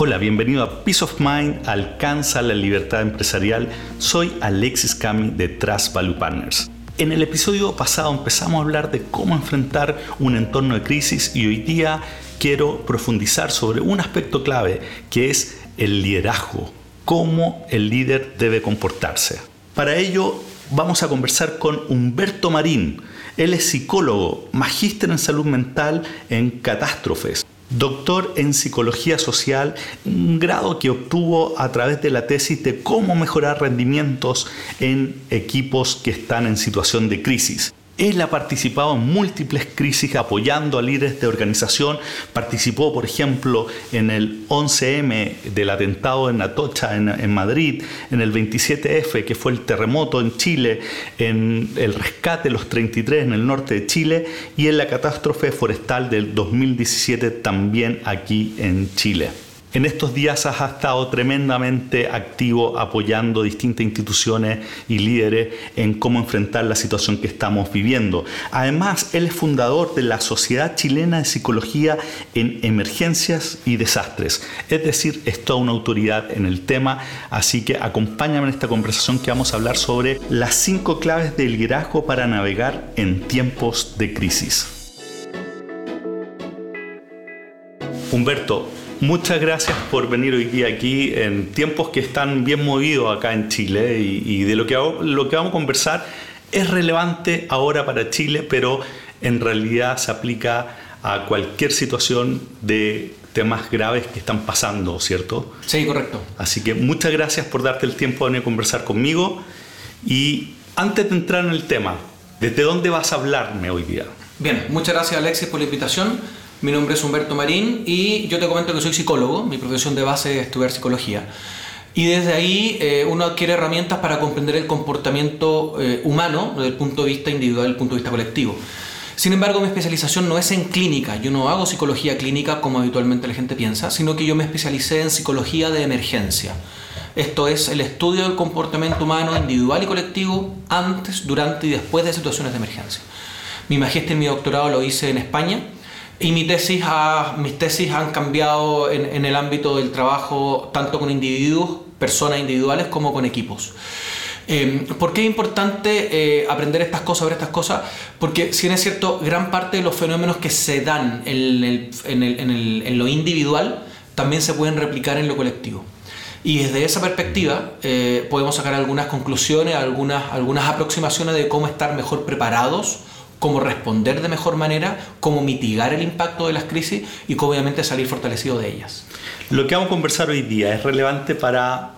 Hola, bienvenido a Peace of Mind, alcanza la libertad empresarial. Soy Alexis Cami de Trust Value Partners. En el episodio pasado empezamos a hablar de cómo enfrentar un entorno de crisis y hoy día quiero profundizar sobre un aspecto clave que es el liderazgo, cómo el líder debe comportarse. Para ello vamos a conversar con Humberto Marín. Él es psicólogo, magíster en salud mental en catástrofes doctor en psicología social, un grado que obtuvo a través de la tesis de cómo mejorar rendimientos en equipos que están en situación de crisis. Él ha participado en múltiples crisis apoyando a líderes de organización. Participó, por ejemplo, en el 11M del atentado en Atocha, en, en, Madrid, en el 27F, que fue el terremoto en Chile, en el rescate de los 33 en el norte de Chile y en la catástrofe forestal del 2017 también aquí en Chile. En estos días has estado tremendamente activo apoyando distintas instituciones y líderes en cómo enfrentar la situación que estamos viviendo. Además, él es fundador de la Sociedad Chilena de Psicología en Emergencias y Desastres. Es decir, es toda una autoridad en el tema, así que acompáñame en esta conversación que vamos a hablar sobre las cinco claves del liderazgo para navegar en tiempos de crisis. Humberto, Muchas gracias por venir hoy día aquí en tiempos que están bien movidos acá en Chile y, de lo que, lo que vamos a conversar es relevante ahora para Chile, pero en realidad se aplica a cualquier situación de temas graves que están pasando, ¿cierto? Sí, correcto. Así que muchas gracias por darte el tiempo de venir a conversar conmigo y antes de entrar en el tema, ¿desde dónde vas a hablarme hoy día? Bien, muchas gracias Alexis por la invitación. Mi nombre es Humberto Marín y yo te comento que soy psicólogo, mi profesión de base es estudiar psicología. Y desde ahí eh, uno adquiere herramientas para comprender el comportamiento eh, humano desde el punto de vista individual y el punto de vista colectivo. Sin embargo, mi especialización no es en clínica, yo no hago psicología clínica como habitualmente la gente piensa, sino que yo me especialicé en psicología de emergencia. Esto es el estudio del comportamiento humano individual y colectivo antes, durante y después de situaciones de emergencia. Mi magíster y mi doctorado lo hice en España y mi tesis mis tesis han cambiado en, el ámbito del trabajo tanto con individuos, personas individuales, como con equipos. Eh, ¿Por qué es importante eh, aprender estas cosas, ver estas cosas? Porque si bien es cierto, gran parte de los fenómenos que se dan en, en, lo individual también se pueden replicar en lo colectivo. Y desde esa perspectiva eh, podemos sacar algunas conclusiones, algunas, algunas aproximaciones de cómo estar mejor preparados cómo responder de mejor manera, cómo mitigar el impacto de las crisis y cómo obviamente salir fortalecido de ellas. Lo que vamos a conversar hoy día es relevante para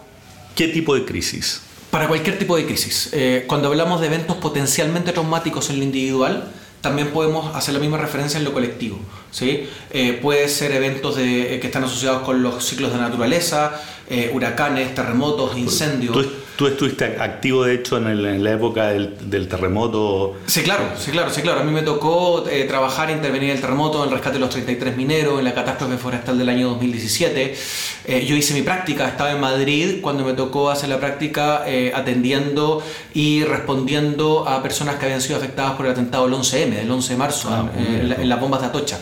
qué tipo de crisis. Para cualquier tipo de crisis. Eh, cuando hablamos de eventos potencialmente traumáticos en lo individual, también podemos hacer la misma referencia en lo colectivo. ¿sí? Eh, puede ser eventos de, eh, que están asociados con los ciclos de naturaleza, huracanes, terremotos, incendios. Tú estuviste activo, de hecho, en, la época del, terremoto. Sí, claro, sí, claro, sí, claro. A mí me tocó eh, trabajar, intervenir en el terremoto, en el rescate de los 33 mineros, en la catástrofe forestal del año 2017. Eh, yo hice mi práctica, estaba en Madrid cuando me tocó hacer la práctica eh, atendiendo y respondiendo a personas que habían sido afectadas por el atentado del 11M, del 11 de marzo, ah, en, en, las bombas de Atocha.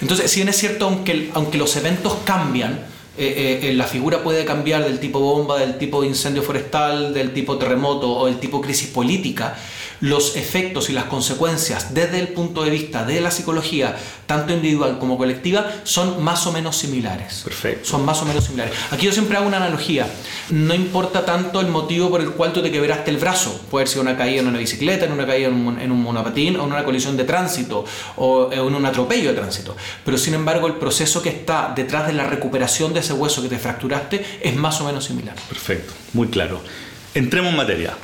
Entonces, si bien es cierto, aunque, aunque los eventos cambian, eh, eh, la figura puede cambiar del tipo bomba, del tipo incendio forestal, del tipo terremoto o del tipo crisis política, los efectos y las consecuencias desde el punto de vista de la psicología, tanto individual como colectiva, son más o menos similares. Perfecto. Son más o menos similares. Aquí yo siempre hago una analogía. No importa tanto el motivo por el cual tú te quebraste el brazo. Puede ser una caída en una bicicleta, en una caída en un, en un monopatín, o en una colisión de tránsito, o en un atropello de tránsito. Pero sin embargo, el proceso que está detrás de la recuperación de ese hueso que te fracturaste es más o menos similar. Perfecto, muy claro. Entremos en materia.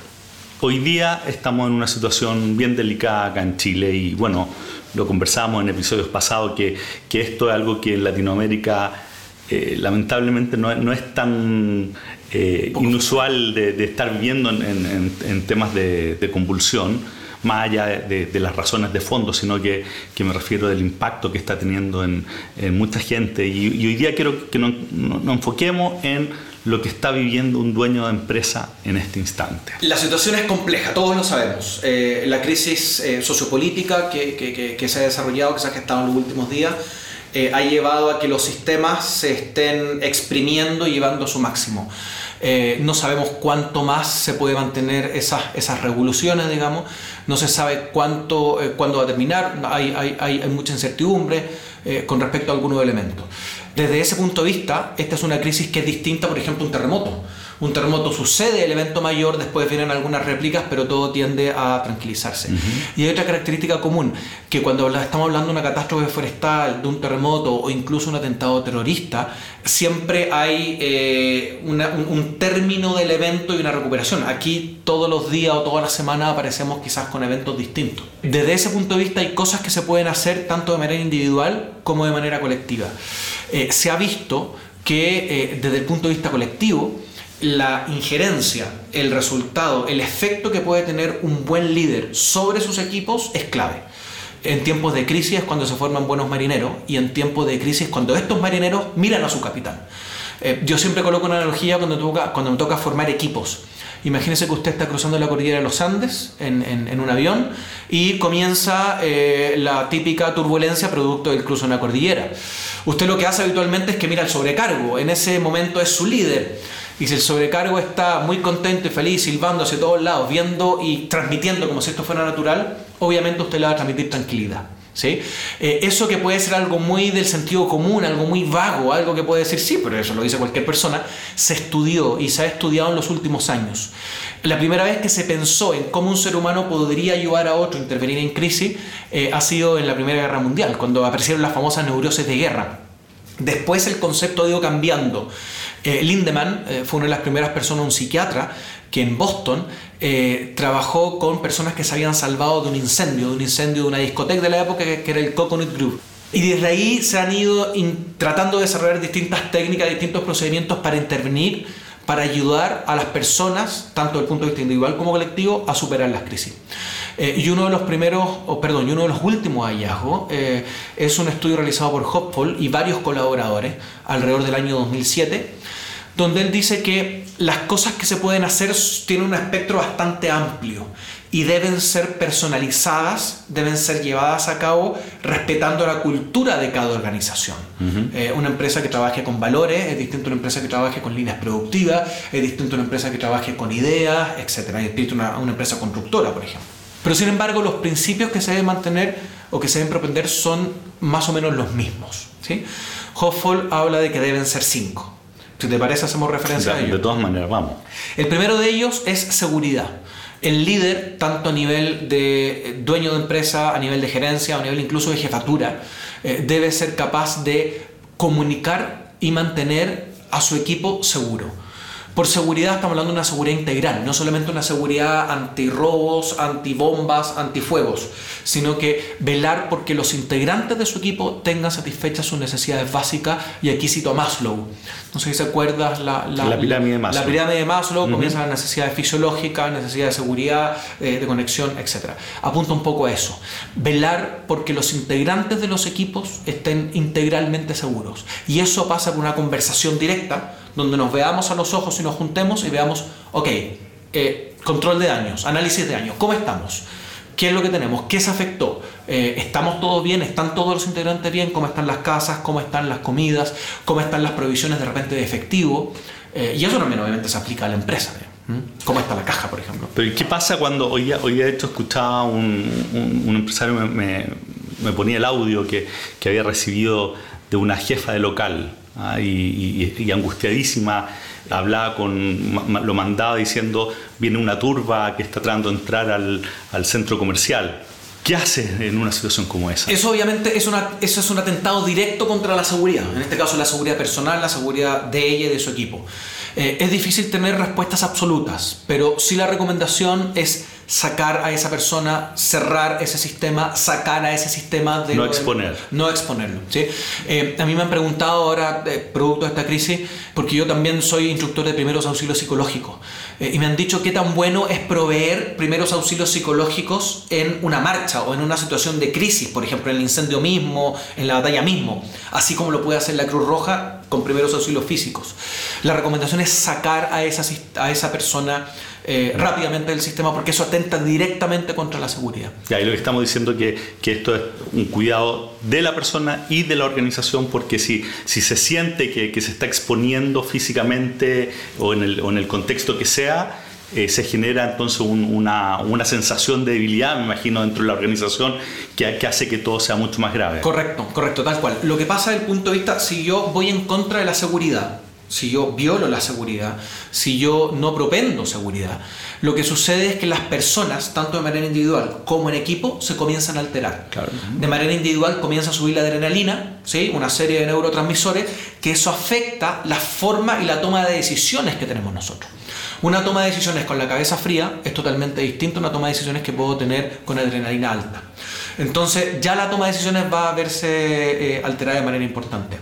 Hoy día estamos en una situación bien delicada acá en Chile y bueno, lo conversamos en episodios pasados que, que esto es algo que en Latinoamérica eh, lamentablemente no, no, es tan eh, inusual de, estar viviendo en, en, temas de, de, convulsión, más allá de, las razones de fondo, sino que, que, me refiero del impacto que está teniendo en, mucha gente. Y, y, hoy día quiero que nos, nos enfoquemos en lo que está viviendo un dueño de empresa en este instante? La situación es compleja, todos lo sabemos. Eh, la crisis eh, sociopolítica que, que, que, se ha desarrollado, que se ha gestado en los últimos días, eh, ha llevado a que los sistemas se estén exprimiendo y llevando a su máximo. Eh, no sabemos cuánto más se puede mantener esas, esas revoluciones, digamos, no se sabe cuánto, eh, cuándo va a terminar, hay, hay, hay mucha incertidumbre con respecto a algunos elementos. Desde ese punto de vista, esta es una crisis que es distinta, por ejemplo, a un terremoto un terremoto sucede, el evento mayor, después vienen algunas réplicas, pero todo tiende a tranquilizarse. Y hay otra característica común, que cuando estamos hablando de una catástrofe forestal, de un terremoto o incluso un atentado terrorista, siempre hay eh, un, término del evento y una recuperación. Aquí todos los días o todas las semanas aparecemos quizás con eventos distintos. Desde ese punto de vista hay cosas que se pueden hacer tanto de manera individual como de manera colectiva. Eh, se ha visto que eh, desde el punto de vista colectivo, la injerencia, el resultado, el efecto que puede tener un buen líder sobre sus equipos es clave. En tiempos de crisis cuando se forman buenos marineros y en tiempos de crisis cuando estos marineros miran a su capitán. Eh, yo siempre coloco una analogía cuando, toca, me toca formar equipos. Imagínese que usted está cruzando la cordillera de los Andes en, un avión y comienza eh, la típica turbulencia producto del cruce de una cordillera. Usted lo que hace habitualmente es que mira el sobrecargo. En ese momento es su líder y si el sobrecargo está muy contento y feliz, silbando hacia todos lados, viendo y transmitiendo como si esto fuera natural, obviamente usted le va a transmitir tranquilidad. ¿sí? Eh, eso que puede ser algo muy del sentido común, algo muy vago, algo que puede decir sí, pero eso lo dice cualquier persona, se estudió y se ha estudiado en los últimos años. La primera vez que se pensó en cómo un ser humano podría ayudar a otro a intervenir en crisis eh, ha sido en la Primera Guerra Mundial, cuando aparecieron las famosas neurosis de guerra. Después el concepto ha ido cambiando. Eh, Lindemann eh, fue una de las primeras personas, un psiquiatra, que en Boston eh, trabajó con personas que se habían salvado de un incendio, de un incendio de una discoteca de la época que, era el Coconut Group. Y desde ahí se han ido tratando de desarrollar distintas técnicas, distintos procedimientos para intervenir, para ayudar a las personas, tanto desde el punto de vista individual como colectivo, a superar las crisis. y uno de los primeros, o perdón, uno de los últimos hallazgos es un estudio realizado por Hopful y varios colaboradores alrededor del año 2007 donde él dice que las cosas que se pueden hacer tienen un espectro bastante amplio y deben ser personalizadas, deben ser llevadas a cabo respetando la cultura de cada organización. Eh, una empresa que trabaje con valores es distinto a una empresa que trabaje con líneas productivas, es distinto a una empresa que trabaje con ideas, etc. Es distinto a una, empresa constructora, por ejemplo. Pero sin embargo, los principios que se deben mantener o que se deben propender son más o menos los mismos. ¿sí? Hoffol habla de que deben ser cinco. Si te parece, hacemos referencia a ello. De todas maneras, vamos. El primero de ellos es seguridad. El líder, tanto a nivel de dueño de empresa, a nivel de gerencia, a nivel incluso de jefatura, eh, debe ser capaz de comunicar y mantener a su equipo seguro. Por seguridad estamos hablando de una seguridad integral, no solamente una seguridad anti-robos, anti-bombas, anti-fuegos, sino que velar porque los integrantes de su equipo tengan satisfechas sus necesidades básicas, y aquí cito a Maslow. No sé si se acuerdas la, la, pirámide de Maslow. La pirámide de Maslow comienza las necesidades fisiológicas, necesidades de seguridad, eh, de conexión, etc. Apunta un poco a eso. Velar porque los integrantes de los equipos estén integralmente seguros. Y eso pasa por una conversación directa donde nos veamos a los ojos y nos juntemos y veamos, ok, eh, control de daños, análisis de daños, ¿cómo estamos? ¿Qué es lo que tenemos? ¿Qué se afectó? Eh, ¿Estamos todos bien? ¿Están todos los integrantes bien? ¿Cómo están las casas? ¿Cómo están las comidas? ¿Cómo están las provisiones de repente de efectivo? Eh, y eso también obviamente se aplica a la empresa. ¿Cómo está la caja, por ejemplo? Pero ¿qué pasa cuando hoy, hoy de hecho escuchaba un, un, empresario me, me, ponía el audio que, que había recibido de una jefa de local ¿ah? y, angustiadísima hablaba con, lo mandaba diciendo, viene una turba que está tratando de entrar al, centro comercial. ¿Qué hace en una situación como esa? Eso obviamente es, una, eso es un atentado directo contra la seguridad, en este caso la seguridad personal, la seguridad de ella y de su equipo. Eh, es difícil tener respuestas absolutas, pero sí la recomendación es sacar a esa persona, cerrar ese sistema, sacar a ese sistema de... No exponer. no exponerlo. ¿sí? Eh, a mí me han preguntado ahora, eh, producto de esta crisis, porque yo también soy instructor de primeros auxilios psicológicos, eh, y me han dicho qué tan bueno es proveer primeros auxilios psicológicos en una marcha o en una situación de crisis, por ejemplo, en el incendio mismo, en la batalla mismo, así como lo puede hacer la Cruz Roja con primeros auxilios físicos. La recomendación es sacar a esa, a esa persona eh, rápidamente del sistema porque eso atenta directamente contra la seguridad. Y ahí lo que estamos diciendo es que, que esto es un cuidado de la persona y de la organización porque si, si se siente que, que se está exponiendo físicamente o en el, o en el contexto que sea, eh, se genera entonces una, una, sensación de debilidad, me imagino, dentro de la organización que, que, hace que todo sea mucho más grave. Correcto, correcto, tal cual. Lo que pasa desde el punto de vista, si yo voy en contra de la seguridad, si yo violo la seguridad, si yo no propendo seguridad, lo que sucede es que las personas, tanto de manera individual como en equipo, se comienzan a alterar. Claro. De manera individual comienza a subir la adrenalina, ¿sí? una serie de neurotransmisores, que eso afecta la forma y la toma de decisiones que tenemos nosotros. Una toma de decisiones con la cabeza fría es totalmente distinta a una toma de decisiones que puedo tener con adrenalina alta. Entonces ya la toma de decisiones va a verse eh, alterada de manera importante.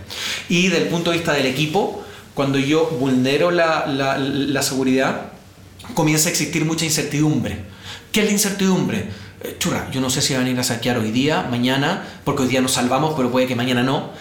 Y del punto de vista del equipo, cuando yo vulnero la, seguridad, comienza a existir mucha incertidumbre. ¿Qué es la incertidumbre? Eh, churra, yo no sé si van a ir a saquear hoy día, mañana, porque hoy día nos salvamos, pero puede que mañana no.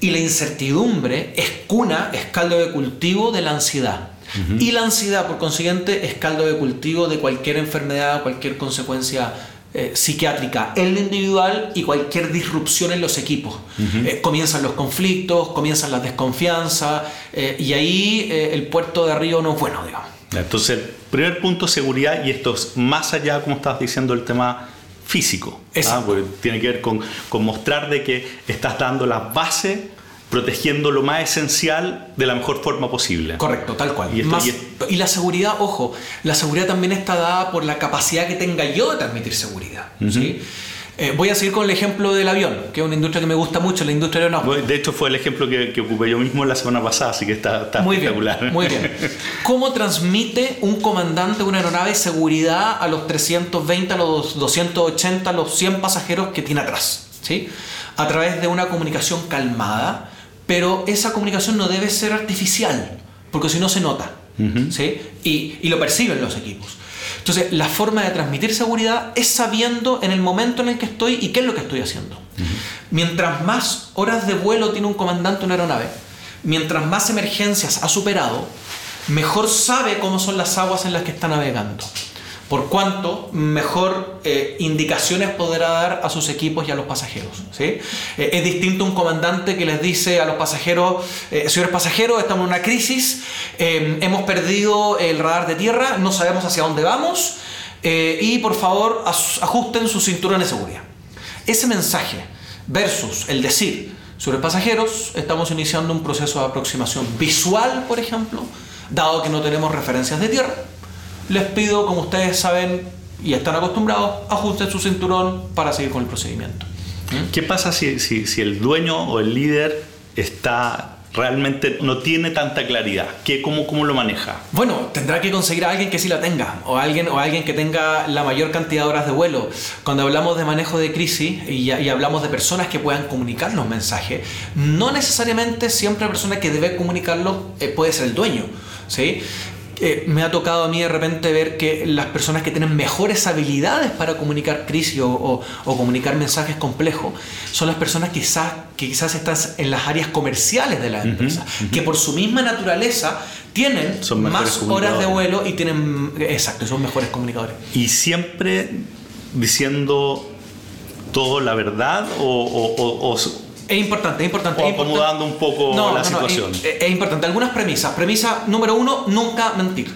Y la incertidumbre es cuna, es caldo de cultivo de la ansiedad. Uh -huh. Y la ansiedad, por consiguiente, es caldo de cultivo de cualquier enfermedad, cualquier consecuencia eh, psiquiátrica en lo individual y cualquier disrupción en los equipos. Uh -huh. eh, comienzan los conflictos, comienzan las desconfianzas eh, y ahí eh, el puerto de arriba no es bueno, digamos. Entonces, primer punto, seguridad, y esto es más allá, como estabas diciendo, el tema físico. ¿ah? Porque tiene que ver con, con mostrar de que estás dando las bases protegiendo lo más esencial de la mejor forma posible. Correcto, tal cual. Y, esto, más, y, esto... y, la seguridad, ojo, la seguridad también está dada por la capacidad que tenga yo de transmitir seguridad. Uh -huh. ¿sí? Eh, voy a seguir con el ejemplo del avión, que es una industria que me gusta mucho, la industria aeronáutica. De hecho, fue el ejemplo que, que ocupé yo mismo la semana pasada, así que está, está muy espectacular. Bien, muy bien. ¿Cómo transmite un comandante de una aeronave seguridad a los 320, a los 280, a los 100 pasajeros que tiene atrás? ¿sí? A través de una comunicación calmada, pero esa comunicación no debe ser artificial, porque si no se nota. Uh -huh. ¿sí? y, y, lo perciben los equipos. Entonces, la forma de transmitir seguridad es sabiendo en el momento en el que estoy y qué es lo que estoy haciendo. Uh -huh. Mientras más horas de vuelo tiene un comandante una aeronave, mientras más emergencias ha superado, mejor sabe cómo son las aguas en las que está navegando por cuanto mejor eh, indicaciones podrá dar a sus equipos y a los pasajeros. ¿sí? Eh, es distinto un comandante que les dice a los pasajeros, eh, señores pasajeros, estamos en una crisis, hemos perdido el radar de tierra, no sabemos hacia dónde vamos y por favor ajusten su cinturón de seguridad. Ese mensaje versus el decir, sobre pasajeros, estamos iniciando un proceso de aproximación visual, por ejemplo, dado que no tenemos referencias de tierra les pido, como ustedes saben y están acostumbrados, ajusten su cinturón para seguir con el procedimiento. ¿Mm? ¿Qué pasa si, si, si, el dueño o el líder está realmente no tiene tanta claridad? ¿Qué, cómo, ¿Cómo lo maneja? Bueno, tendrá que conseguir a alguien que sí la tenga, o alguien, o alguien que tenga la mayor cantidad de horas de vuelo. Cuando hablamos de manejo de crisis y, y hablamos de personas que puedan comunicar los mensajes, no necesariamente siempre la persona que debe comunicarlo eh, puede ser el dueño. ¿sí? Eh, me ha tocado a mí de repente ver que las personas que tienen mejores habilidades para comunicar crisis o, o, o comunicar mensajes complejos son las personas que quizás, que quizás están en las áreas comerciales de la empresa, uh -huh, uh -huh. que por su misma naturaleza tienen más horas de vuelo y tienen, exacto, son mejores comunicadores. Y siempre diciendo todo la verdad o, o, o es importante, es importante. O acomodando un poco no, la no, situación. No, es, es, importante. Algunas premisas. Premisa número uno, nunca mentir.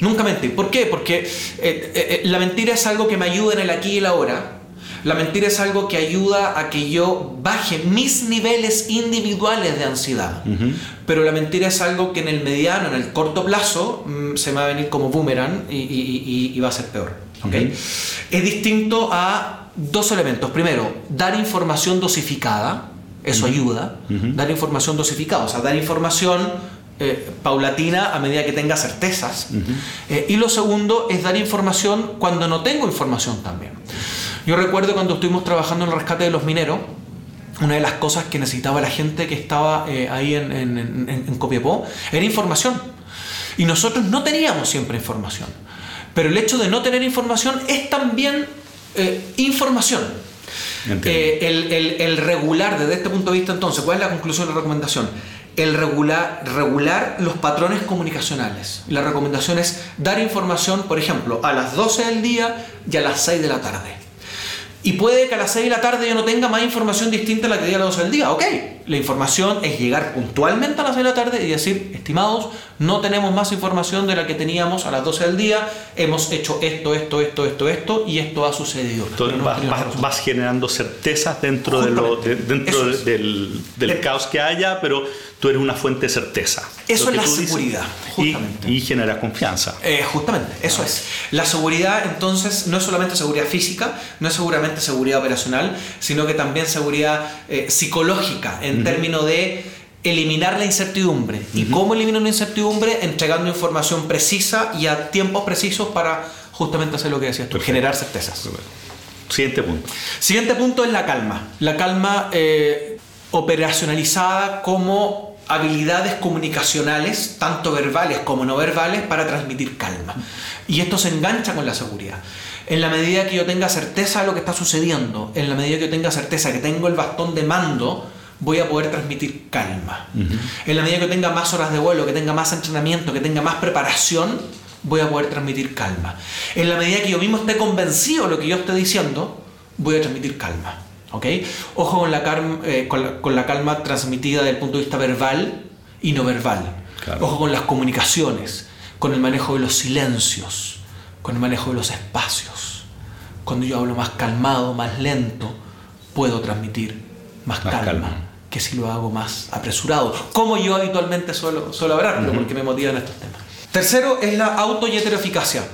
Nunca mentir. ¿Por qué? Porque eh, eh, la mentira es algo que me ayuda en el aquí y el ahora. La mentira es algo que ayuda a que yo baje mis niveles individuales de ansiedad. Uh -huh. Pero la mentira es algo que en el mediano, en el corto plazo, mmm, se me va a venir como boomerang y, y, y, y va a ser peor. ¿okay? Uh -huh. Es distinto a dos elementos. Primero, dar información dosificada eso ayuda. Uh -huh. Dar información dosificada, o sea, dar información eh, paulatina a medida que tenga certezas. Uh -huh. eh, y lo segundo es dar información cuando no tengo información también. Yo recuerdo cuando estuvimos trabajando en el rescate de los mineros, una de las cosas que necesitaba la gente que estaba eh, ahí en, en, en, en Copiapó era información. Y nosotros no teníamos siempre información. Pero el hecho de no tener información es también información. Eh, el, regular desde este punto de vista entonces, ¿cuál es la conclusión de la recomendación? el regular, regular los patrones comunicacionales. La recomendación es dar información, por ejemplo, a las 12 del día y a las 6 de la tarde. Y puede que a las 6 de la tarde yo no tenga más información distinta a la que di a las 12 del día. Ok, la información es llegar puntualmente a las 6 de la tarde y decir, estimados, no tenemos más información de la que teníamos a las 12 del día, hemos hecho esto, esto, esto, esto, esto y esto ha sucedido. Entonces vas, generando certezas dentro, de lo, dentro del, del caos que haya, pero tú eres una fuente de certeza. Eso es la seguridad, justamente. Y, genera confianza. Eh, justamente, eso es. La seguridad, entonces, no es solamente seguridad física, no es seguramente seguridad operacional, sino que también seguridad eh, psicológica, en términos de eliminar la incertidumbre. ¿Y cómo elimino la incertidumbre? Entregando información precisa y a tiempos precisos para justamente hacer lo que decías tú, generar certezas. Siguiente punto. Siguiente punto es la calma. La calma eh, operacionalizada como habilidades comunicacionales, tanto verbales como no verbales, para transmitir calma. Y esto se engancha con la seguridad. En la medida que yo tenga certeza de lo que está sucediendo, en la medida que yo tenga certeza que tengo el bastón de mando, voy a poder transmitir calma. En la medida que tenga más horas de vuelo, que tenga más entrenamiento, que tenga más preparación, voy a poder transmitir calma. En la medida que yo mismo esté convencido de lo que yo esté diciendo, voy a transmitir calma. Ojo con la, eh, con, la, calma transmitida desde el punto de vista verbal y no verbal. Ojo con las comunicaciones, con el manejo de los silencios, con el manejo de los espacios. Cuando yo hablo más calmado, más lento, puedo transmitir más, calma, que si lo hago más apresurado, como yo habitualmente suelo, suelo hablarlo, porque me motivan estos temas. Tercero es la auto y heteroeficacia.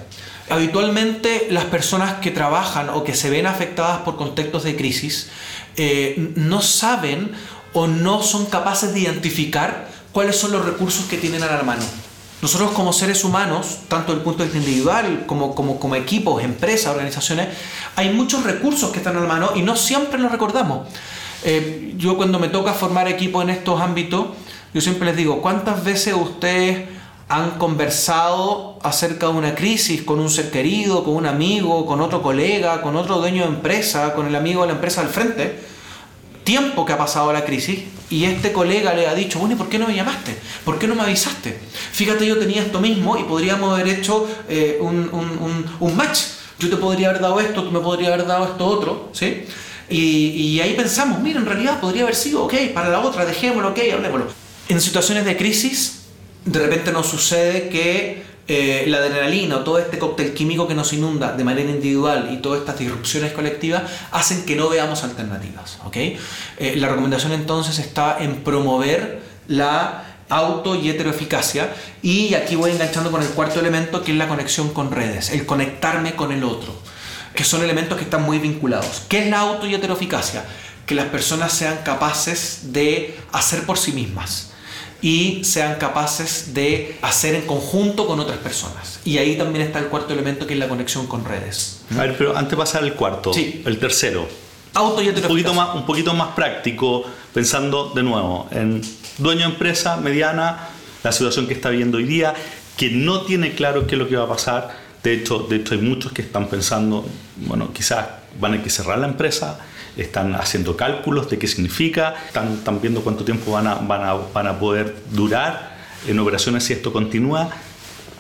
Habitualmente las personas que trabajan o que se ven afectadas por contextos de crisis eh, no saben o no son capaces de identificar cuáles son los recursos que tienen a la mano. Nosotros como seres humanos, tanto desde el punto de vista individual como, como, como equipos, empresas, organizaciones, hay muchos recursos que están a la mano y no siempre los recordamos. Eh, yo cuando me toca formar equipos en estos ámbitos, yo siempre les digo, ¿cuántas veces ustedes han conversado acerca de una crisis con un ser querido, con un amigo, con otro colega, con otro dueño de empresa, con el amigo de la empresa al frente, tiempo que ha pasado la crisis, y este colega le ha dicho, bueno, ¿y por qué no me llamaste? ¿Por qué no me avisaste? Fíjate, yo tenía esto mismo y podríamos haber hecho eh, un, match. Yo te podría haber dado esto, tú me podrías haber dado esto otro, ¿sí? Y, ahí pensamos, mira, en realidad podría haber sido, ok, para la otra, dejémoslo, ok, hablemoslo. En situaciones de crisis, de repente nos sucede que eh, la adrenalina todo este cóctel químico que nos inunda de manera individual y todas estas disrupciones colectivas hacen que no veamos alternativas. ¿okay? Eh, la recomendación entonces está en promover la auto y heteroeficacia y aquí voy enganchando con el cuarto elemento que es la conexión con redes, el conectarme con el otro, que son elementos que están muy vinculados. ¿Qué es la auto y heteroeficacia? Que las personas sean capaces de hacer por sí mismas y sean capaces de hacer en conjunto con otras personas. Y ahí también está el cuarto elemento que es la conexión con redes. A ver, pero antes de pasar al cuarto, el tercero. Auto y un poquito, más, un poquito más práctico, pensando de nuevo en dueño de empresa mediana, la situación que está viviendo hoy día, que no tiene claro qué es lo que va a pasar. De hecho, de hecho hay muchos que están pensando, bueno, quizás van a que cerrar la empresa, están haciendo cálculos de qué significa, están, viendo cuánto tiempo van a, van, a, van a poder durar en operaciones si esto continúa,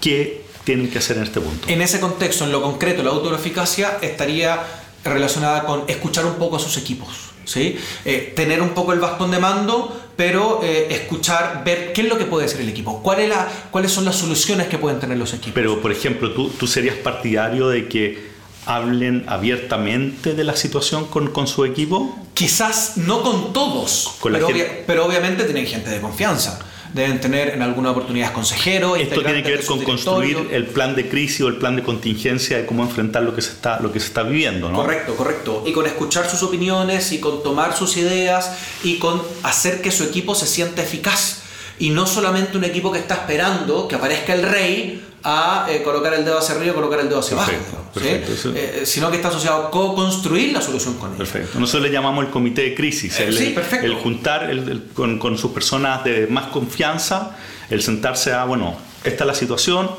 qué tienen que hacer en este punto. En ese contexto, en lo concreto, la autoeficacia estaría relacionada con escuchar un poco a sus equipos. ¿sí? Eh, tener un poco el bastón de mando, pero eh, escuchar, ver qué es lo que puede hacer el equipo, ¿Cuál es la, cuáles son las soluciones que pueden tener los equipos. Pero, por ejemplo, ¿tú, tú serías partidario de que hablen abiertamente de la situación con, con su equipo? Quizás no con todos, pero, pero, obviamente tienen gente de confianza. Deben tener en alguna oportunidad consejeros. Esto tiene que ver con construir el plan de crisis o el plan de contingencia de cómo enfrentar lo que se está, lo que se está viviendo. ¿no? Correcto, correcto. Y con escuchar sus opiniones y con tomar sus ideas y con hacer que su equipo se sienta eficaz. Y no solamente un equipo que está esperando que aparezca el rey a eh, colocar el dedo hacia arriba y colocar el dedo hacia abajo, eh, sino que está asociado a co-construir la solución con ellos. Perfecto. Nosotros le llamamos el comité de crisis, el, el juntar con, con, sus personas de más confianza, el sentarse a, bueno, esta es la situación,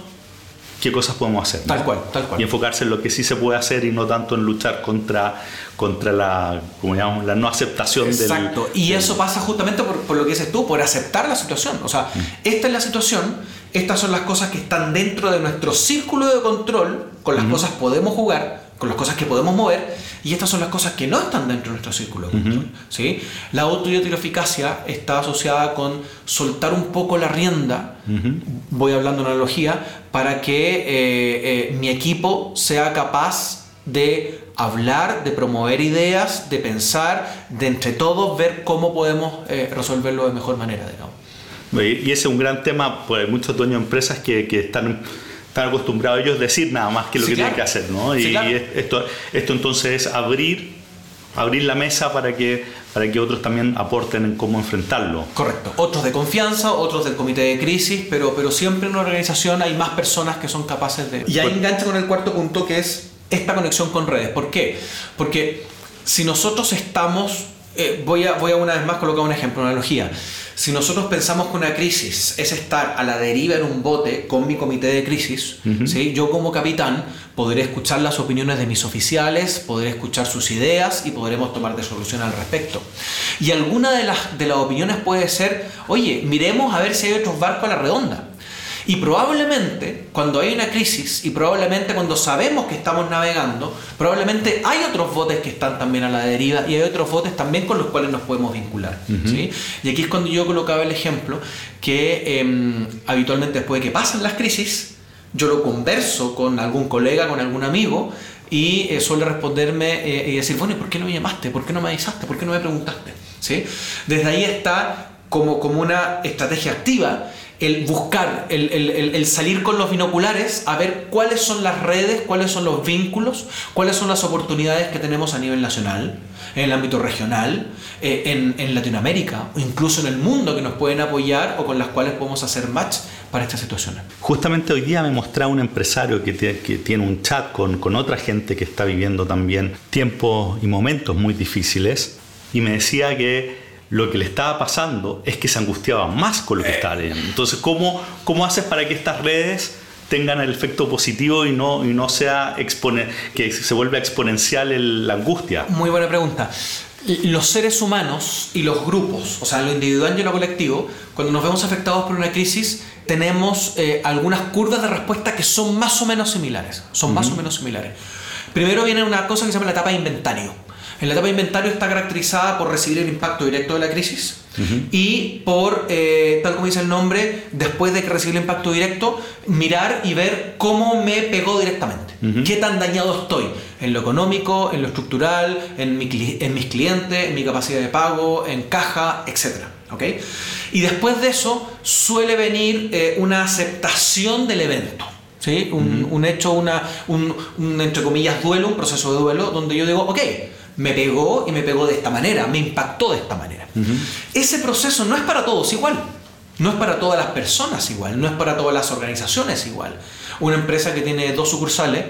qué cosas podemos hacer. Tal cual, tal cual. Y enfocarse en lo que sí se puede hacer y no tanto en luchar contra, contra la, como llamamos, la no aceptación Exacto. del... y eso pasa justamente por, por, lo que dices tú, por aceptar la situación. O sea, mm. esta es la situación, estas son las cosas que están dentro de nuestro círculo de control, con las cosas podemos jugar, con las cosas que podemos mover, y estas son las cosas que no están dentro de nuestro círculo de control. ¿sí? La autoeficacia está asociada con soltar un poco la rienda, voy hablando de analogía, para que eh, eh, mi equipo sea capaz de hablar, de promover ideas, de pensar, de entre todos ver cómo podemos eh, resolverlo de mejor manera. Digamos. Y ese es un gran tema, pues hay muchos dueños de empresas que, que están están acostumbrados ellos a decir nada más que lo que tienen que hacer, ¿no? y, esto, esto entonces es abrir, abrir la mesa para que, para que otros también aporten en cómo enfrentarlo. Correcto. Otros de confianza, otros del comité de crisis, pero, pero siempre en una organización hay más personas que son capaces de... Y ahí engancha con el cuarto punto que es esta conexión con redes. ¿Por qué? Porque si nosotros estamos... Eh, voy, a, voy a una vez más colocar un ejemplo, una analogía. Si nosotros pensamos que una crisis es estar a la deriva en un bote con mi comité de crisis, ¿sí? yo como capitán podré escuchar las opiniones de mis oficiales, podré escuchar sus ideas y podremos tomar de solución al respecto. Y alguna de las, de las opiniones puede ser, oye, miremos a ver si hay otros barcos a la redonda. Y probablemente cuando hay una crisis y probablemente cuando sabemos que estamos navegando, probablemente hay otros botes que están también a la deriva y hay otros botes también con los cuales nos podemos vincular. ¿sí? Y aquí es cuando yo colocaba el ejemplo que em, habitualmente después de que pasan las crisis, yo lo converso con algún colega, con algún amigo y eh, suele responderme eh, y decir, bueno, ¿y por qué no me llamaste? ¿Por qué no me avisaste? ¿Por qué no me preguntaste? ¿Sí? Desde ahí está como, como una estrategia activa el buscar, el, salir con los binoculares a ver cuáles son las redes, cuáles son los vínculos, cuáles son las oportunidades que tenemos a nivel nacional, en el ámbito regional, eh, en, Latinoamérica, o incluso en el mundo que nos pueden apoyar o con las cuales podemos hacer match para estas situaciones. Justamente hoy día me mostraba un empresario que que tiene un chat con, con otra gente que está viviendo también tiempos y momentos muy difíciles y me decía que lo que le estaba pasando es que se angustiaba más con lo que estaba leyendo. Entonces, ¿cómo, cómo haces para que estas redes tengan el efecto positivo y no, y no sea que se vuelva exponencial la angustia? Muy buena pregunta. Los seres humanos y los grupos, o sea, lo individual y lo colectivo, cuando nos vemos afectados por una crisis, tenemos eh, algunas curvas de respuesta que son más o menos similares. Son más o menos similares. Primero viene una cosa que se llama la etapa de inventario en la etapa de inventario está caracterizada por recibir el impacto directo de la crisis y por, eh, tal como dice el nombre, después de que recibí el impacto directo, mirar y ver cómo me pegó directamente. ¿Qué tan dañado estoy? En lo económico, en lo estructural, en, en mis clientes, en mi capacidad de pago, en caja, etc. ¿okay? Y después de eso suele venir eh, una aceptación del evento. ¿sí? Un, hecho, una, un, un, entre comillas, duelo, un proceso de duelo, donde yo digo, ok, me pegó y me pegó de esta manera, me impactó de esta manera. Ese proceso no es para todos igual, no es para todas las personas igual, no es para todas las organizaciones igual. Una empresa que tiene dos sucursales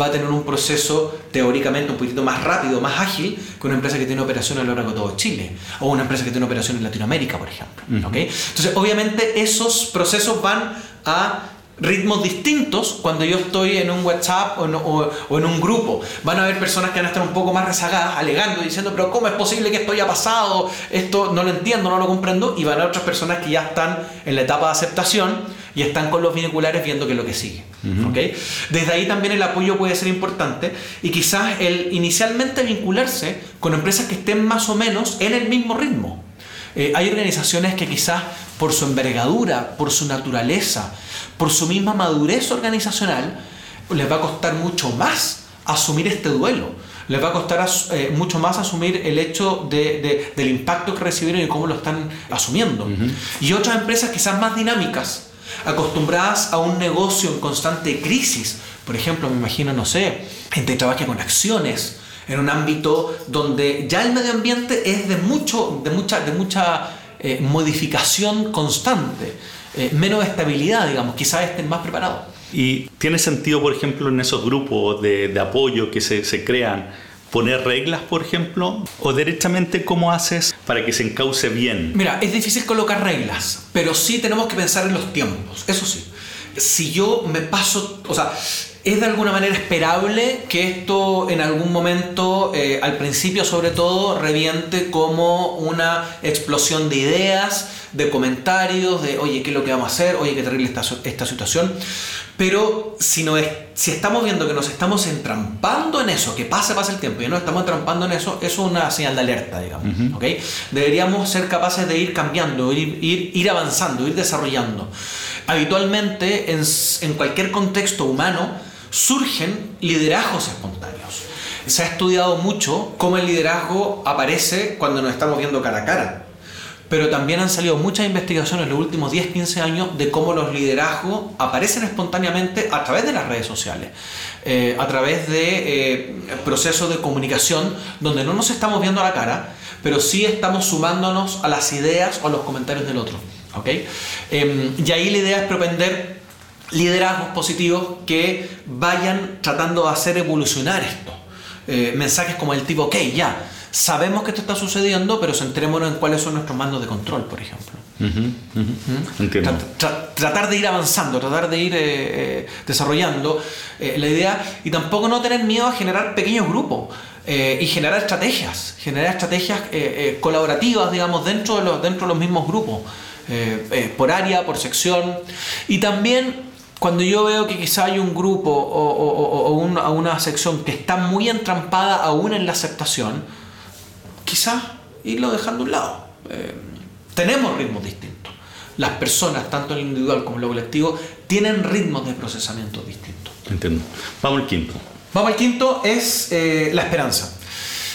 va a tener un proceso teóricamente un poquito más rápido, más ágil que una empresa que tiene operaciones a lo largo de todo Chile o una empresa que tiene operaciones en Latinoamérica, por ejemplo. Entonces, obviamente esos procesos van a ritmos distintos cuando yo estoy en un WhatsApp o en, un grupo. Van a haber personas que van a estar un poco más rezagadas, alegando, diciendo, pero ¿cómo es posible que esto haya pasado? Esto no lo entiendo, no lo comprendo. Y van a haber otras personas que ya están en la etapa de aceptación y están con los binoculares viendo qué es lo que sigue. Desde ahí también el apoyo puede ser importante y quizás el inicialmente vincularse con empresas que estén más o menos en el mismo ritmo. Eh, hay organizaciones que quizás por su envergadura, por su naturaleza, por su misma madurez organizacional, les va a costar mucho más asumir este duelo. Les va a costar eh, mucho más asumir el hecho de, del impacto que recibieron y cómo lo están asumiendo. Y otras empresas quizás más dinámicas, acostumbradas a un negocio en constante crisis. Por ejemplo, me imagino, no sé, gente que trabaja con acciones, en un ámbito donde ya el medio ambiente es de, mucho, de mucha, de mucha eh, modificación constante. Eh, menos estabilidad, digamos, quizás estén más preparados. ¿Y tiene sentido, por ejemplo, en esos grupos de, apoyo que se, se, crean, poner reglas, por ejemplo? ¿O directamente cómo haces para que se encauce bien? Mira, es difícil colocar reglas, pero sí tenemos que pensar en los tiempos, eso sí. si yo me paso, o sea, es de alguna manera esperable que esto en algún momento, eh, al principio sobre todo, reviente como una explosión de ideas, de comentarios, de oye, ¿qué es lo que vamos a hacer? Oye, qué terrible esta, esta situación. Pero si, no es, si estamos viendo que nos estamos entrampando en eso, que pase, pasa el tiempo y no estamos entrampando en eso, eso es una señal de alerta, digamos. Deberíamos ser capaces de ir cambiando, ir, ir, ir avanzando, ir desarrollando. Habitualmente, en, en cualquier contexto humano, surgen liderazgos espontáneos. Se ha estudiado mucho cómo el liderazgo aparece cuando nos estamos viendo cara a cara. Pero también han salido muchas investigaciones en los últimos 10-15 años de cómo los liderazgos aparecen espontáneamente a través de las redes sociales, eh, a través de eh, procesos de comunicación donde no nos estamos viendo a la cara, pero sí estamos sumándonos a las ideas o a los comentarios del otro. ¿okay? Em, y ahí la idea es propender liderazgos positivos que vayan tratando de hacer evolucionar esto. Eh, mensajes como el tipo, ok, ya, sabemos que esto está sucediendo, pero centrémonos en cuáles son nuestros mandos de control, por ejemplo. ¿Mm? tratar de ir avanzando, tratar de ir eh, eh, desarrollando la idea y tampoco no tener miedo a generar pequeños grupos. y generar estrategias, generar estrategias colaborativas, digamos, dentro de los, dentro de los mismos grupos, por área, por sección. Y también cuando yo veo que quizá hay un grupo o, una, sección que está muy entrampada aún en la aceptación, quizás irlo dejando a un lado. Eh, tenemos ritmos distintos. Las personas, tanto en lo individual como en lo colectivo, tienen ritmos de procesamiento distintos. Entiendo. Vamos al quinto. Vamos al quinto, es eh, la esperanza.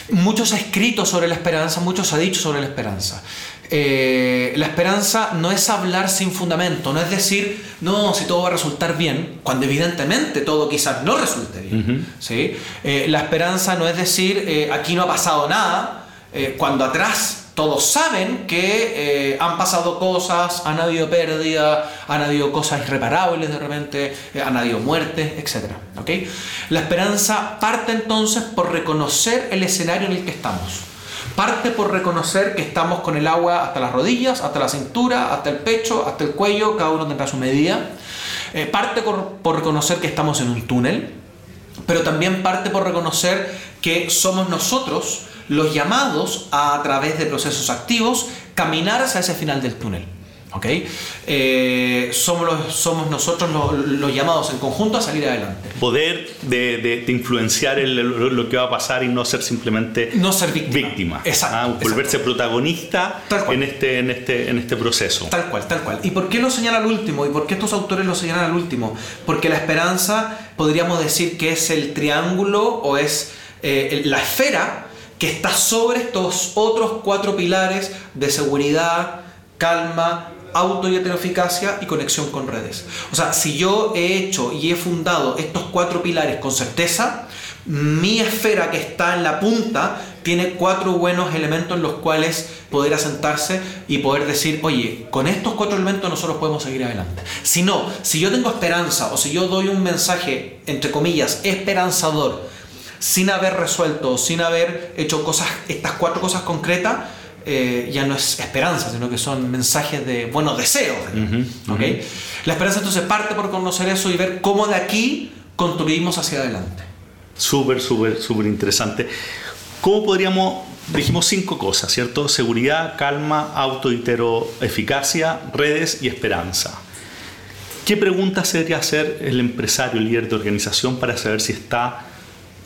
Mucho se ha escrito sobre la esperanza, mucho se ha dicho sobre la esperanza. Eh, la esperanza no es hablar sin fundamento, no es decir, no, si todo va a resultar bien, cuando evidentemente todo quizás no resulte bien. ¿sí? Eh, la esperanza no es decir, aquí no ha pasado nada, cuando atrás todos saben que han pasado cosas, han habido pérdidas, han habido cosas irreparables de repente, han habido muertes, etc. ¿okay? La esperanza parte entonces por reconocer el escenario en el que estamos. Parte por reconocer que estamos con el agua hasta las rodillas, hasta la cintura, hasta el pecho, hasta el cuello, cada uno tendrá su medida. Eh, parte por reconocer que estamos en un túnel, pero también parte por reconocer que somos nosotros los llamados a, a través de procesos activos, caminar hacia ese final del túnel. ¿ok? Eh, somos, somos nosotros los, llamados en conjunto a salir adelante. Poder de, influenciar lo, que va a pasar y no ser simplemente no ser víctima. Exacto, ah, volverse protagonista en este, en, este, en este proceso. Tal cual, tal cual. ¿Y por qué lo señala al último? ¿Y por qué estos autores lo señalan al último? Porque la esperanza podríamos decir que es el triángulo o es eh, la esfera que está sobre estos otros cuatro pilares de seguridad, calma, auto y heteroeficacia y conexión con redes. O sea, si yo he hecho y he fundado estos cuatro pilares con certeza, mi esfera que está en la punta tiene cuatro buenos elementos en los cuales poder asentarse y poder decir, oye, con estos cuatro elementos nosotros podemos seguir adelante. Si no, si yo tengo esperanza o si yo doy un mensaje, entre comillas, esperanzador, sin haber resuelto, sin haber hecho cosas, estas cuatro cosas concretas, eh, ya no es esperanza, sino que son mensajes de buenos deseos. La esperanza entonces parte por conocer eso y ver cómo de aquí construimos hacia adelante. Súper, súper, súper interesante. ¿Cómo podríamos, dijimos cinco cosas, ¿cierto? Seguridad, calma, auto, eficacia, redes y esperanza. ¿Qué preguntas debería hacer el empresario, el líder de organización para saber si está,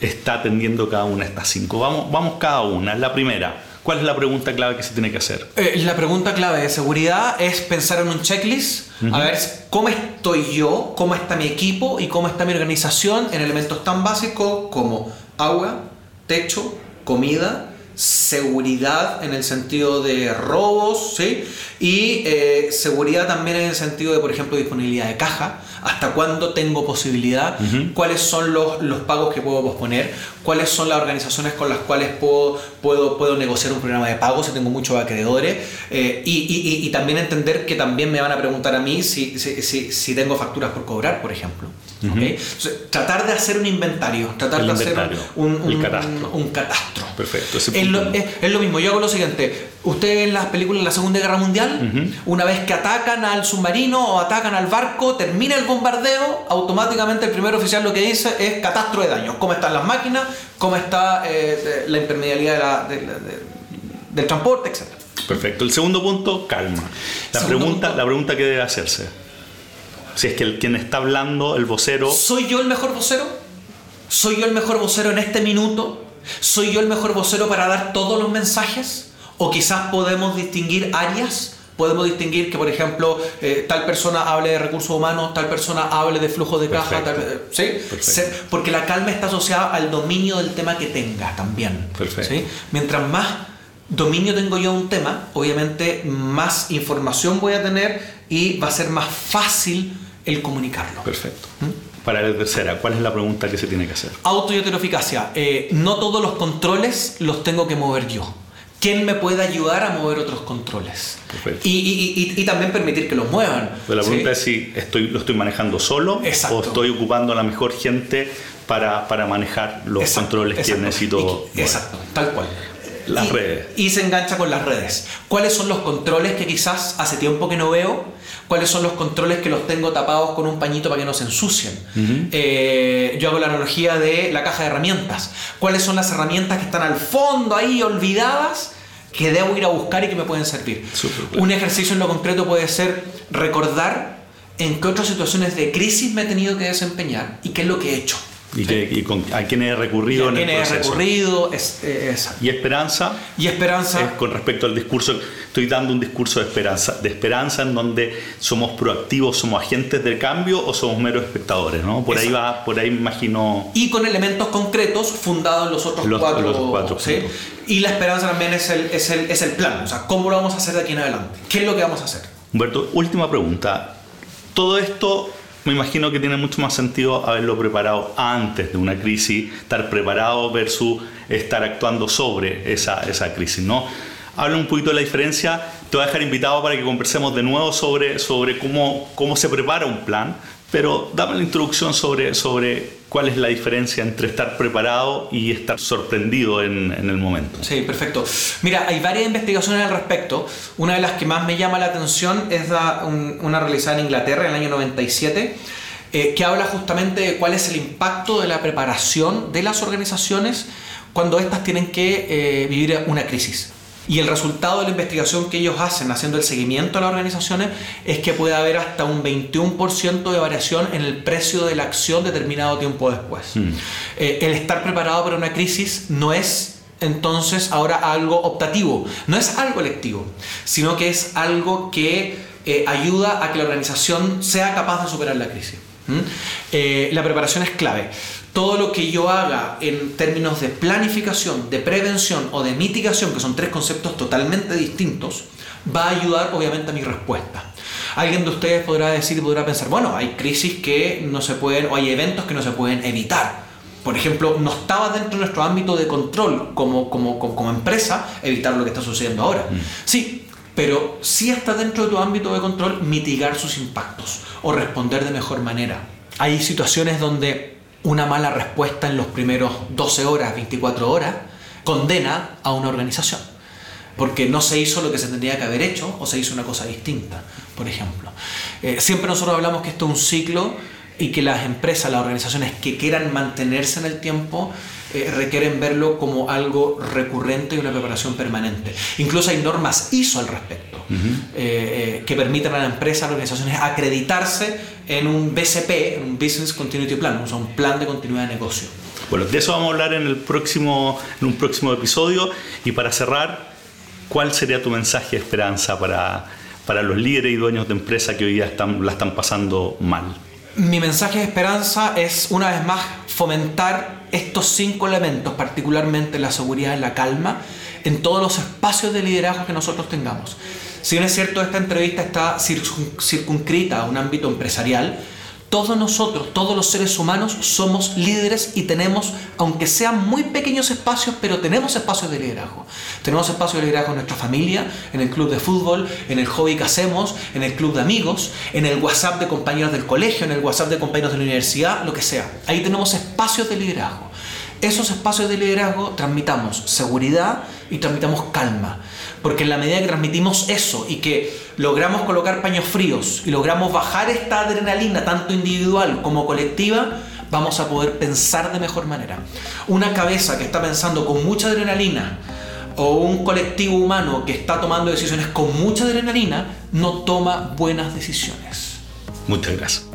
está atendiendo cada una de estas cinco? Vamos, vamos cada una. La primera, ¿Cuál es la pregunta clave que se tiene que hacer? Eh, la pregunta clave de seguridad es pensar en un checklist, a ver cómo estoy yo, cómo está mi equipo y cómo está mi organización en elementos tan básicos como agua, techo, comida, seguridad en el sentido de robos, ¿sí? Y eh, seguridad también en el sentido de, por ejemplo, disponibilidad de caja, hasta cuándo tengo posibilidad, cuáles son los, los, pagos que puedo posponer, cuáles son las organizaciones con las cuales puedo, puedo, puedo negociar un programa de pago si tengo muchos acreedores, eh, y, y, y, también entender que también me van a preguntar a mí si, si, si, tengo facturas por cobrar, por ejemplo. tratar de hacer un inventario, tratar de hacer un, un, catastro. un, catastro. Perfecto, ese Es lo, es, es lo mismo, yo hago lo siguiente. Ustedes en las películas de la Segunda Guerra Mundial, una vez que atacan al submarino o atacan al barco, termina el bombardeo, automáticamente el primer oficial lo que dice es catástrofe de daños. ¿Cómo están las máquinas? ¿Cómo está eh, la impermeabilidad de la- de- de- del transporte? Perfecto. El segundo punto, calma. La Segundo pregunta, punto. la pregunta que debe hacerse. Si es que el, quien está hablando, el vocero, ¿Soy yo el mejor vocero? ¿Soy yo el mejor vocero en este minuto? ¿Soy yo el mejor vocero para dar todos los mensajes? ¿O quizás podemos distinguir áreas? Podemos distinguir que, por ejemplo, eh, tal persona hable de recursos humanos, tal persona hable de flujo de caja, tal- ¿sí? Se- porque la calma está asociada al dominio del tema que tenga también. Perfecto. ¿sí? Mientras más dominio tengo yo de un tema, obviamente más información voy a tener y va a ser más fácil el comunicarlo. perfecto. Para la tercera, ¿cuál es la pregunta que se tiene que hacer? Auto y. Eh, no todos los controles los tengo que mover yo. ¿Quién me puede ayudar a mover otros controles? Y, y- y- y también permitir que los muevan. Pero la ¿sí? pregunta es si estoy, lo estoy manejando solo Exacto. o estoy ocupando a la mejor gente para, para manejar los Exacto, controles exacto. que necesito. Mover. Exacto, tal cual. Las redes. Y se engancha con las redes. ¿Cuáles son los controles que quizás hace tiempo que no veo? ¿Cuáles son los controles que los tengo tapados con un pañito para que no se ensucien? Eh, yo hago la analogía de la caja de herramientas. ¿Cuáles son las herramientas que están al fondo ahí olvidadas que debo ir a buscar y que me pueden servir? Un ejercicio en lo concreto puede ser recordar en qué otras situaciones de crisis me he tenido que desempeñar y qué es lo que he hecho. Y, que- y con, a quién he recurrido en el ¿Quién he proceso. recurrido? Es, exacto. Y esperanza Y esperanza. es con respecto al discurso, estoy dando un discurso de esperanza, de esperanza en donde somos proactivos, somos agentes del cambio o somos meros espectadores, ¿no? Por ahí Exacto. va, por ahí imagino y con elementos concretos fundados en los otros Los- cuatro. los cuatro ¿sí? Y la esperanza también es el, es, el, es el plan, o sea, cómo lo vamos a hacer de aquí en adelante. ¿Qué es lo que vamos a hacer? Humberto, última pregunta. Todo esto me imagino que tiene mucho más sentido haberlo preparado antes de una crisis, estar preparado versus estar actuando sobre esa, esa crisis, ¿no? Habla un poquito de la diferencia. Te voy a dejar invitado para que conversemos de nuevo sobre, sobre cómo, cómo se prepara un plan, pero dame la introducción sobre, sobre cuál es la diferencia entre estar preparado y estar sorprendido en, el momento. Sí, perfecto. Mira, hay varias investigaciones al respecto. Una de las que más me llama la atención es una realizada en Inglaterra en el año 97, eh, que habla justamente de cuál es el impacto de la preparación de las organizaciones cuando éstas tienen que eh, vivir una crisis. Y el resultado de la investigación que ellos hacen haciendo el seguimiento a las organizaciones es que puede haber hasta un 21% de variación en el precio de la acción determinado tiempo después. Eh, el estar preparado para una crisis no es entonces ahora algo optativo, no es algo electivo, sino que es algo que eh, ayuda a que la organización sea capaz de superar la crisis. ¿Mm? Eh, la preparación es clave. Todo lo que yo haga en términos de planificación, de prevención o de mitigación, que son tres conceptos totalmente distintos, va a ayudar obviamente a mi respuesta. Alguien de ustedes podrá decir y podrá pensar, bueno, hay crisis que no se pueden, o hay eventos que no se pueden evitar. Por ejemplo, no estaba dentro de nuestro ámbito de control como, como, como, empresa evitar lo que está sucediendo ahora. Sí, pero sí está dentro de tu ámbito de control mitigar sus impactos o responder de mejor manera. Hay situaciones donde una mala respuesta en los primeros 12 horas, 24 horas, condena a una organización. Porque no se hizo lo que se tendría que haber hecho o se hizo una cosa distinta, por ejemplo. Eh, siempre nosotros hablamos que esto es un ciclo y que las empresas, las organizaciones que quieran mantenerse en el tiempo, eh, requieren verlo como algo recurrente y una preparación permanente. Incluso hay normas ISO al respecto, eh, eh, que permiten a la empresa, a las organizaciones, acreditarse en un BCP, en un Business Continuity Plan, o sea, un plan de continuidad de negocio. Bueno, de eso vamos a hablar en, el próximo, en un próximo episodio. Y para cerrar, ¿cuál sería tu mensaje de esperanza para, para los líderes y dueños de empresa que hoy día están, la están pasando mal? Mi mensaje de esperanza es, una vez más, fomentar estos cinco elementos, particularmente la seguridad y la calma, en todos los espacios de liderazgo que nosotros tengamos. Si bien es cierto, esta entrevista está circun- circunscrita a un ámbito empresarial, todos nosotros, todos los seres humanos, somos líderes y tenemos, aunque sean muy pequeños espacios, pero tenemos espacios de liderazgo. Tenemos espacios de liderazgo en nuestra familia, en el club de fútbol, en el hobby que hacemos, en el club de amigos, en el WhatsApp de compañeros del colegio, en el WhatsApp de compañeros de la universidad, lo que sea. Ahí tenemos espacios de liderazgo. esos espacios de liderazgo transmitamos seguridad y transmitamos calma. Porque en la medida que transmitimos eso y que logramos colocar paños fríos y logramos bajar esta adrenalina, tanto individual como colectiva, vamos a poder pensar de mejor manera. Una cabeza que está pensando con mucha adrenalina o un colectivo humano que está tomando decisiones con mucha adrenalina no toma buenas decisiones. Muchas gracias.